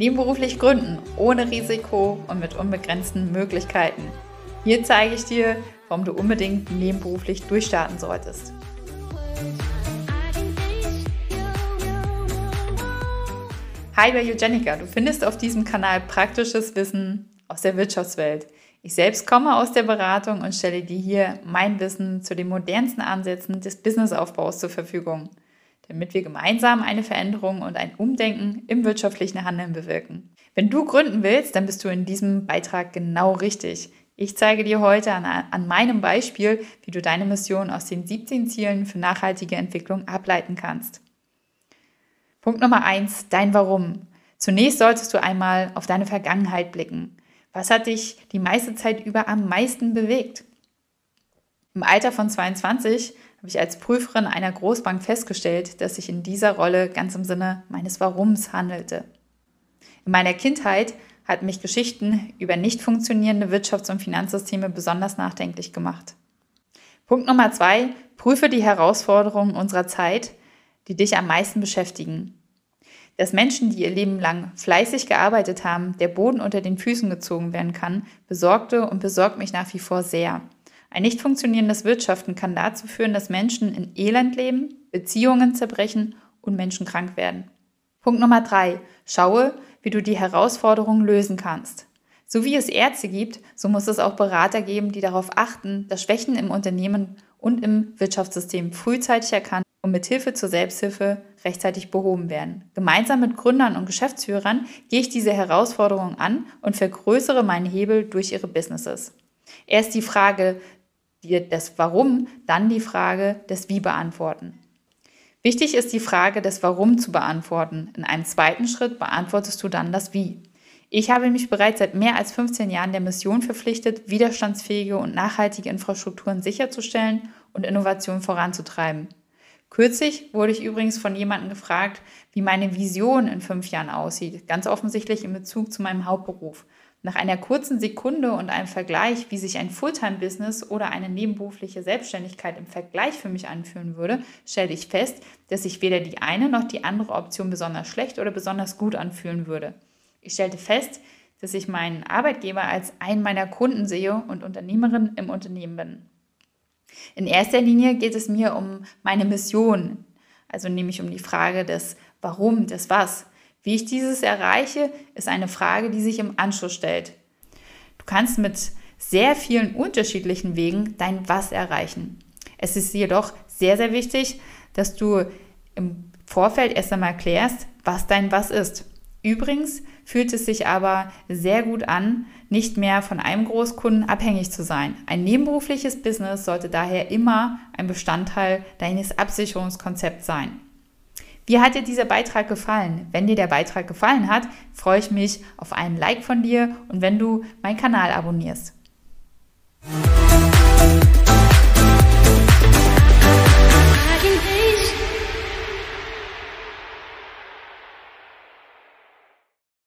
Nebenberuflich gründen, ohne Risiko und mit unbegrenzten Möglichkeiten. Hier zeige ich dir, warum du unbedingt nebenberuflich durchstarten solltest. Hi bei Eugenica, du findest auf diesem Kanal praktisches Wissen aus der Wirtschaftswelt. Ich selbst komme aus der Beratung und stelle dir hier mein Wissen zu den modernsten Ansätzen des Businessaufbaus zur Verfügung damit wir gemeinsam eine Veränderung und ein Umdenken im wirtschaftlichen Handeln bewirken. Wenn du gründen willst, dann bist du in diesem Beitrag genau richtig. Ich zeige dir heute an, an meinem Beispiel, wie du deine Mission aus den 17 Zielen für nachhaltige Entwicklung ableiten kannst. Punkt Nummer eins: dein Warum. Zunächst solltest du einmal auf deine Vergangenheit blicken. Was hat dich die meiste Zeit über am meisten bewegt? Im Alter von 22 habe ich als Prüferin einer Großbank festgestellt, dass sich in dieser Rolle ganz im Sinne meines Warums handelte. In meiner Kindheit hatten mich Geschichten über nicht funktionierende Wirtschafts- und Finanzsysteme besonders nachdenklich gemacht. Punkt Nummer zwei, prüfe die Herausforderungen unserer Zeit, die dich am meisten beschäftigen. Dass Menschen, die ihr Leben lang fleißig gearbeitet haben, der Boden unter den Füßen gezogen werden kann, besorgte und besorgt mich nach wie vor sehr. Ein nicht funktionierendes Wirtschaften kann dazu führen, dass Menschen in Elend leben, Beziehungen zerbrechen und Menschen krank werden. Punkt Nummer drei. Schaue, wie du die Herausforderungen lösen kannst. So wie es Ärzte gibt, so muss es auch Berater geben, die darauf achten, dass Schwächen im Unternehmen und im Wirtschaftssystem frühzeitig erkannt und mit Hilfe zur Selbsthilfe rechtzeitig behoben werden. Gemeinsam mit Gründern und Geschäftsführern gehe ich diese Herausforderungen an und vergrößere meinen Hebel durch ihre Businesses. Erst die Frage dir das Warum, dann die Frage des Wie beantworten. Wichtig ist die Frage des Warum zu beantworten. In einem zweiten Schritt beantwortest du dann das Wie. Ich habe mich bereits seit mehr als 15 Jahren der Mission verpflichtet, widerstandsfähige und nachhaltige Infrastrukturen sicherzustellen und Innovation voranzutreiben. Kürzlich wurde ich übrigens von jemandem gefragt, wie meine Vision in fünf Jahren aussieht, ganz offensichtlich in Bezug zu meinem Hauptberuf. Nach einer kurzen Sekunde und einem Vergleich, wie sich ein Fulltime-Business oder eine nebenberufliche Selbstständigkeit im Vergleich für mich anfühlen würde, stellte ich fest, dass sich weder die eine noch die andere Option besonders schlecht oder besonders gut anfühlen würde. Ich stellte fest, dass ich meinen Arbeitgeber als einen meiner Kunden sehe und Unternehmerin im Unternehmen bin. In erster Linie geht es mir um meine Mission, also nämlich um die Frage des Warum, des Was. Wie ich dieses erreiche, ist eine Frage, die sich im Anschluss stellt. Du kannst mit sehr vielen unterschiedlichen Wegen dein Was erreichen. Es ist jedoch sehr, sehr wichtig, dass du im Vorfeld erst einmal klärst, was dein Was ist. Übrigens fühlt es sich aber sehr gut an, nicht mehr von einem Großkunden abhängig zu sein. Ein nebenberufliches Business sollte daher immer ein Bestandteil deines Absicherungskonzepts sein. Wie hat dir dieser Beitrag gefallen? Wenn dir der Beitrag gefallen hat, freue ich mich auf einen Like von dir und wenn du meinen Kanal abonnierst.